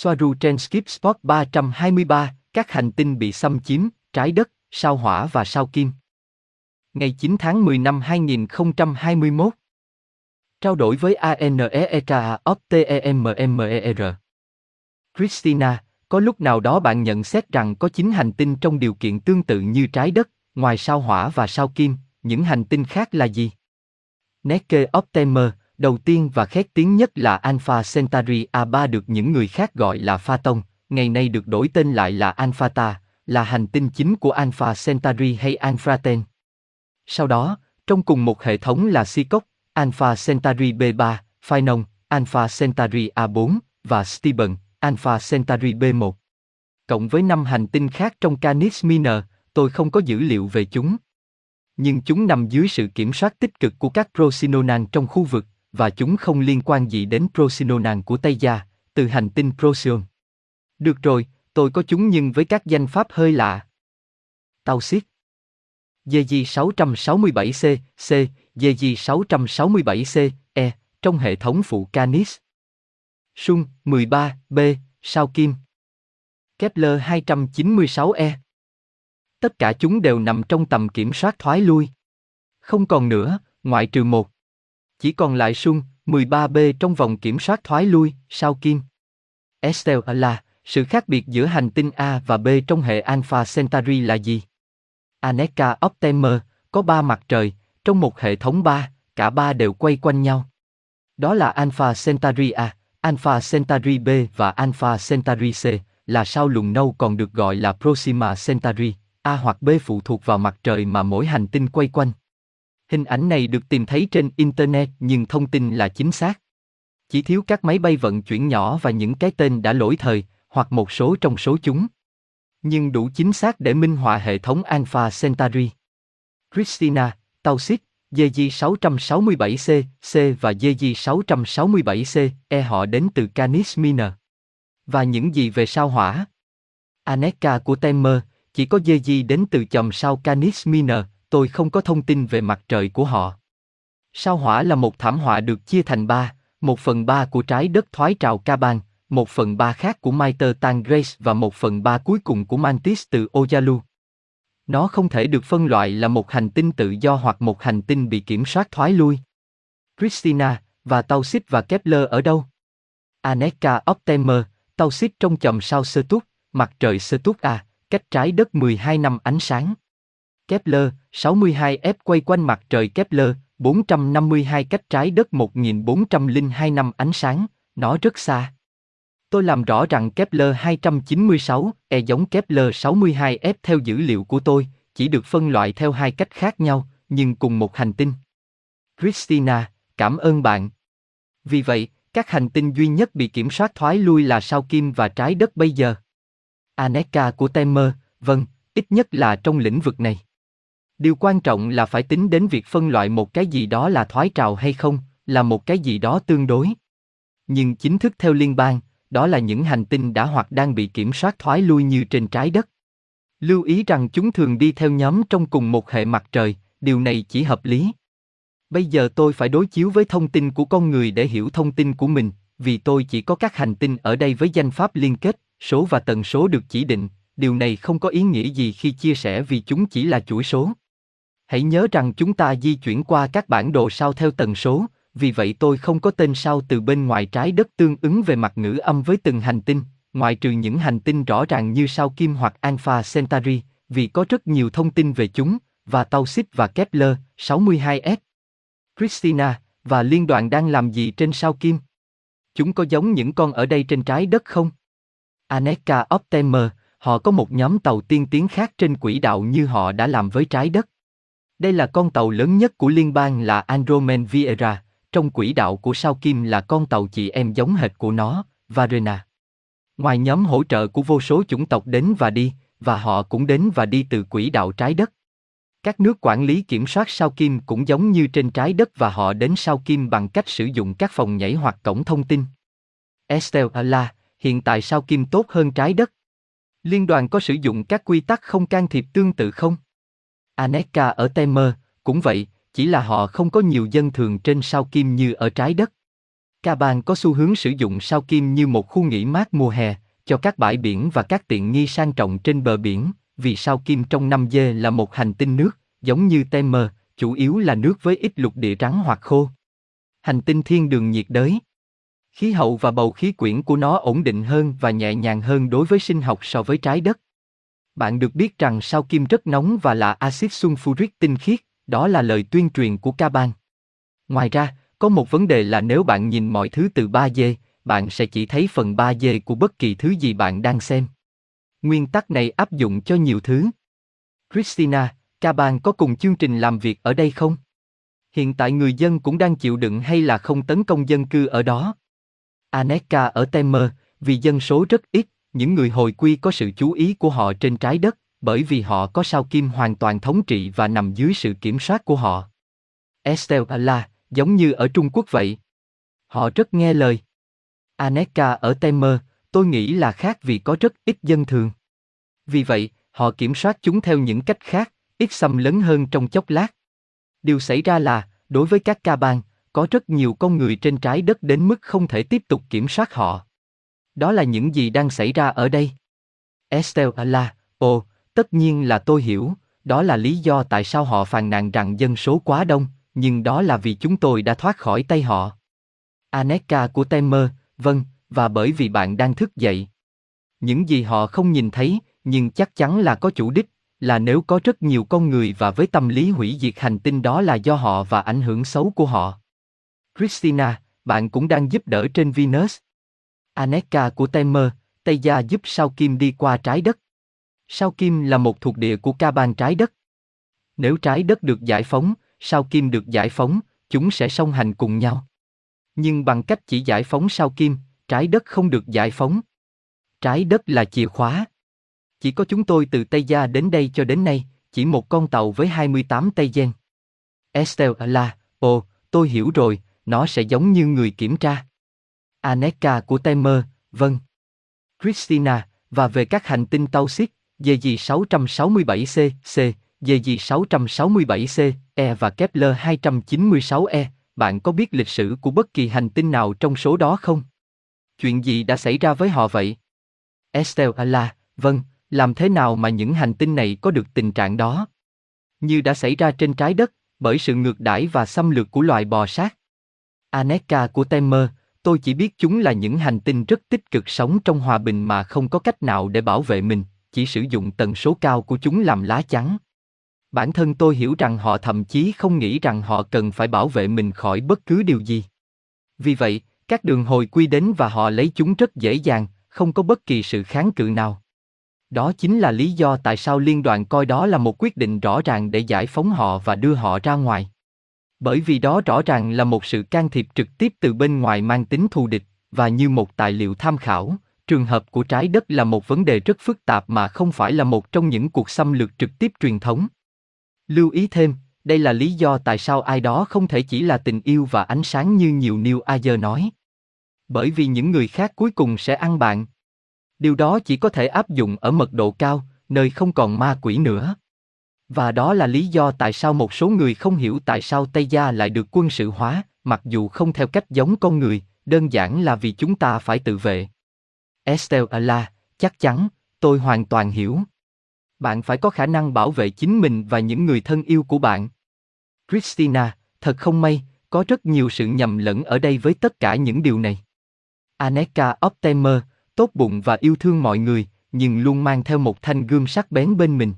Soaru trên Skip Spot 323, các hành tinh bị xâm chiếm, trái đất, sao hỏa và sao kim. Ngày 9 tháng 10 năm 2021. Trao đổi với ANEEKA OPTEMMER. Christina, có lúc nào đó bạn nhận xét rằng có chín hành tinh trong điều kiện tương tự như trái đất, ngoài sao hỏa và sao kim, những hành tinh khác là gì? Neke Optimer, đầu tiên và khét tiếng nhất là Alpha Centauri A3 được những người khác gọi là Phaton, ngày nay được đổi tên lại là Alpha Ta, là hành tinh chính của Alpha Centauri hay Alphaten. Sau đó, trong cùng một hệ thống là Seacock, Alpha Centauri B3, Phainong, Alpha Centauri A4 và Stephen, Alpha Centauri B1. Cộng với năm hành tinh khác trong Canis Minor, tôi không có dữ liệu về chúng. Nhưng chúng nằm dưới sự kiểm soát tích cực của các Procinonan trong khu vực, và chúng không liên quan gì đến Procinonan của Tây Gia, từ hành tinh Procyon. Được rồi, tôi có chúng nhưng với các danh pháp hơi lạ. Tàu xiết. Dg 667C, C, Dg 667C, E, trong hệ thống phụ Canis. Sung, 13, B, sao kim. Kepler 296e. Tất cả chúng đều nằm trong tầm kiểm soát thoái lui. Không còn nữa, ngoại trừ một. Chỉ còn lại Sung, 13B trong vòng kiểm soát thoái lui, sao kim. Estelle là, sự khác biệt giữa hành tinh A và B trong hệ Alpha Centauri là gì? Aneka Optimer, có ba mặt trời, trong một hệ thống ba, cả ba đều quay quanh nhau. Đó là Alpha Centauri A, Alpha Centauri B và Alpha Centauri C, là sao lùn nâu còn được gọi là Proxima Centauri, A hoặc B phụ thuộc vào mặt trời mà mỗi hành tinh quay quanh. Hình ảnh này được tìm thấy trên Internet nhưng thông tin là chính xác. Chỉ thiếu các máy bay vận chuyển nhỏ và những cái tên đã lỗi thời, hoặc một số trong số chúng. Nhưng đủ chính xác để minh họa hệ thống Alpha Centauri. Christina, Tausit, JJ667C, C và JJ667C, E họ đến từ Canis Minor. Và những gì về sao hỏa? Aneka của Temer, chỉ có JJ đến từ chòm sao Canis Minor, tôi không có thông tin về mặt trời của họ. Sao hỏa là một thảm họa được chia thành ba, một phần ba của trái đất thoái trào Caban, một phần ba khác của Maiter Tangres và một phần ba cuối cùng của Mantis từ Oyalu. Nó không thể được phân loại là một hành tinh tự do hoặc một hành tinh bị kiểm soát thoái lui. Christina, và Tausit và Kepler ở đâu? Aneka Optimer, Tausit trong chòm sao Sơ Túc, mặt trời Sơ Túc A, cách trái đất 12 năm ánh sáng. Kepler, 62F quay quanh mặt trời Kepler, 452 cách trái đất 1402 năm ánh sáng, nó rất xa. Tôi làm rõ rằng Kepler 296 e giống Kepler 62f theo dữ liệu của tôi, chỉ được phân loại theo hai cách khác nhau, nhưng cùng một hành tinh. Christina, cảm ơn bạn. Vì vậy, các hành tinh duy nhất bị kiểm soát thoái lui là sao Kim và trái đất bây giờ. Aneka của Temer, vâng, ít nhất là trong lĩnh vực này. Điều quan trọng là phải tính đến việc phân loại một cái gì đó là thoái trào hay không, là một cái gì đó tương đối. Nhưng chính thức theo liên bang, đó là những hành tinh đã hoặc đang bị kiểm soát thoái lui như trên trái đất. Lưu ý rằng chúng thường đi theo nhóm trong cùng một hệ mặt trời, điều này chỉ hợp lý. Bây giờ tôi phải đối chiếu với thông tin của con người để hiểu thông tin của mình, vì tôi chỉ có các hành tinh ở đây với danh pháp liên kết, số và tần số được chỉ định, điều này không có ý nghĩa gì khi chia sẻ vì chúng chỉ là chuỗi số. Hãy nhớ rằng chúng ta di chuyển qua các bản đồ sao theo tần số, vì vậy tôi không có tên sao từ bên ngoài trái đất tương ứng về mặt ngữ âm với từng hành tinh, ngoại trừ những hành tinh rõ ràng như sao Kim hoặc Alpha Centauri, vì có rất nhiều thông tin về chúng, và Tau Xích và Kepler, 62S. Christina, và liên đoàn đang làm gì trên sao Kim? Chúng có giống những con ở đây trên trái đất không? Aneka Optimer, họ có một nhóm tàu tiên tiến khác trên quỹ đạo như họ đã làm với trái đất. Đây là con tàu lớn nhất của liên bang là Andromen Viera, trong quỹ đạo của sao kim là con tàu chị em giống hệt của nó, Varena. Ngoài nhóm hỗ trợ của vô số chủng tộc đến và đi, và họ cũng đến và đi từ quỹ đạo trái đất. Các nước quản lý kiểm soát sao kim cũng giống như trên trái đất và họ đến sao kim bằng cách sử dụng các phòng nhảy hoặc cổng thông tin. Estelle là, hiện tại sao kim tốt hơn trái đất? Liên đoàn có sử dụng các quy tắc không can thiệp tương tự không? Aneka ở Temer, cũng vậy, chỉ là họ không có nhiều dân thường trên sao kim như ở trái đất. Caban có xu hướng sử dụng sao kim như một khu nghỉ mát mùa hè, cho các bãi biển và các tiện nghi sang trọng trên bờ biển, vì sao kim trong năm dê là một hành tinh nước, giống như Temer, chủ yếu là nước với ít lục địa trắng hoặc khô. Hành tinh thiên đường nhiệt đới. Khí hậu và bầu khí quyển của nó ổn định hơn và nhẹ nhàng hơn đối với sinh học so với trái đất. Bạn được biết rằng sao kim rất nóng và là axit sulfuric tinh khiết, đó là lời tuyên truyền của ca bang. Ngoài ra, có một vấn đề là nếu bạn nhìn mọi thứ từ 3D, bạn sẽ chỉ thấy phần 3D của bất kỳ thứ gì bạn đang xem. Nguyên tắc này áp dụng cho nhiều thứ. Christina, ca bang có cùng chương trình làm việc ở đây không? Hiện tại người dân cũng đang chịu đựng hay là không tấn công dân cư ở đó? Aneka ở Temer, vì dân số rất ít, những người hồi quy có sự chú ý của họ trên trái đất, bởi vì họ có sao kim hoàn toàn thống trị và nằm dưới sự kiểm soát của họ. Estelle giống như ở Trung Quốc vậy. Họ rất nghe lời. Aneka ở Temer, tôi nghĩ là khác vì có rất ít dân thường. Vì vậy, họ kiểm soát chúng theo những cách khác, ít xâm lấn hơn trong chốc lát. Điều xảy ra là, đối với các ca bang, có rất nhiều con người trên trái đất đến mức không thể tiếp tục kiểm soát họ. Đó là những gì đang xảy ra ở đây. Estelle à là, ồ, tất nhiên là tôi hiểu, đó là lý do tại sao họ phàn nàn rằng dân số quá đông, nhưng đó là vì chúng tôi đã thoát khỏi tay họ. Aneka của Temer, vâng, và bởi vì bạn đang thức dậy. Những gì họ không nhìn thấy, nhưng chắc chắn là có chủ đích, là nếu có rất nhiều con người và với tâm lý hủy diệt hành tinh đó là do họ và ảnh hưởng xấu của họ. Christina, bạn cũng đang giúp đỡ trên Venus. Aneka của Temer, Tây Gia giúp sao kim đi qua trái đất. Sao kim là một thuộc địa của ca ban trái đất. Nếu trái đất được giải phóng, sao kim được giải phóng, chúng sẽ song hành cùng nhau. Nhưng bằng cách chỉ giải phóng sao kim, trái đất không được giải phóng. Trái đất là chìa khóa. Chỉ có chúng tôi từ Tây Gia đến đây cho đến nay, chỉ một con tàu với 28 Tây Gen. Estelle là, ồ, tôi hiểu rồi, nó sẽ giống như người kiểm tra. Aneka của Temer, vâng. Christina, và về các hành tinh tàu xiết, dì 667C, C, gì 667C, E và Kepler 296E, bạn có biết lịch sử của bất kỳ hành tinh nào trong số đó không? Chuyện gì đã xảy ra với họ vậy? Estelle Ala, vâng, làm thế nào mà những hành tinh này có được tình trạng đó? Như đã xảy ra trên trái đất, bởi sự ngược đãi và xâm lược của loài bò sát. Aneka của Temer, tôi chỉ biết chúng là những hành tinh rất tích cực sống trong hòa bình mà không có cách nào để bảo vệ mình, chỉ sử dụng tần số cao của chúng làm lá chắn. Bản thân tôi hiểu rằng họ thậm chí không nghĩ rằng họ cần phải bảo vệ mình khỏi bất cứ điều gì. Vì vậy, các đường hồi quy đến và họ lấy chúng rất dễ dàng, không có bất kỳ sự kháng cự nào. Đó chính là lý do tại sao liên đoàn coi đó là một quyết định rõ ràng để giải phóng họ và đưa họ ra ngoài. Bởi vì đó rõ ràng là một sự can thiệp trực tiếp từ bên ngoài mang tính thù địch, và như một tài liệu tham khảo, trường hợp của trái đất là một vấn đề rất phức tạp mà không phải là một trong những cuộc xâm lược trực tiếp truyền thống. Lưu ý thêm, đây là lý do tại sao ai đó không thể chỉ là tình yêu và ánh sáng như nhiều New Ager nói. Bởi vì những người khác cuối cùng sẽ ăn bạn. Điều đó chỉ có thể áp dụng ở mật độ cao, nơi không còn ma quỷ nữa. Và đó là lý do tại sao một số người không hiểu tại sao Tây Gia lại được quân sự hóa, mặc dù không theo cách giống con người, đơn giản là vì chúng ta phải tự vệ. Estelle Ala, chắc chắn, tôi hoàn toàn hiểu. Bạn phải có khả năng bảo vệ chính mình và những người thân yêu của bạn. Christina, thật không may, có rất nhiều sự nhầm lẫn ở đây với tất cả những điều này. Aneka Optimer, tốt bụng và yêu thương mọi người, nhưng luôn mang theo một thanh gươm sắc bén bên mình.